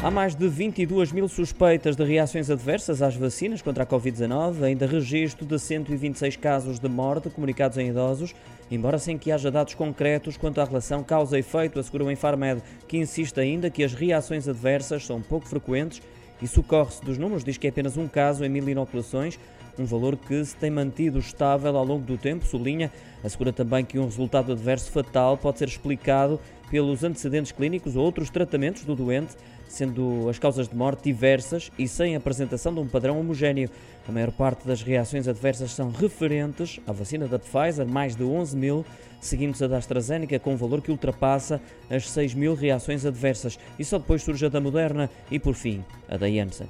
Há mais de 22 mil suspeitas de reações adversas às vacinas contra a Covid-19, ainda registro de 126 casos de morte comunicados em idosos, embora sem que haja dados concretos quanto à relação causa-efeito, assegura o Infarmed, que insiste ainda que as reações adversas são pouco frequentes e socorre-se dos números, diz que é apenas um caso em mil inoculações, um valor que se tem mantido estável ao longo do tempo, sublinha. Assegura também que um resultado adverso fatal pode ser explicado pelos antecedentes clínicos ou outros tratamentos do doente, sendo as causas de morte diversas e sem apresentação de um padrão homogéneo. A maior parte das reações adversas são referentes à vacina da Pfizer, mais de 11 mil, seguindo-se a da AstraZeneca com um valor que ultrapassa as 6 mil reações adversas. E só depois surge a da Moderna e, por fim, a da Janssen.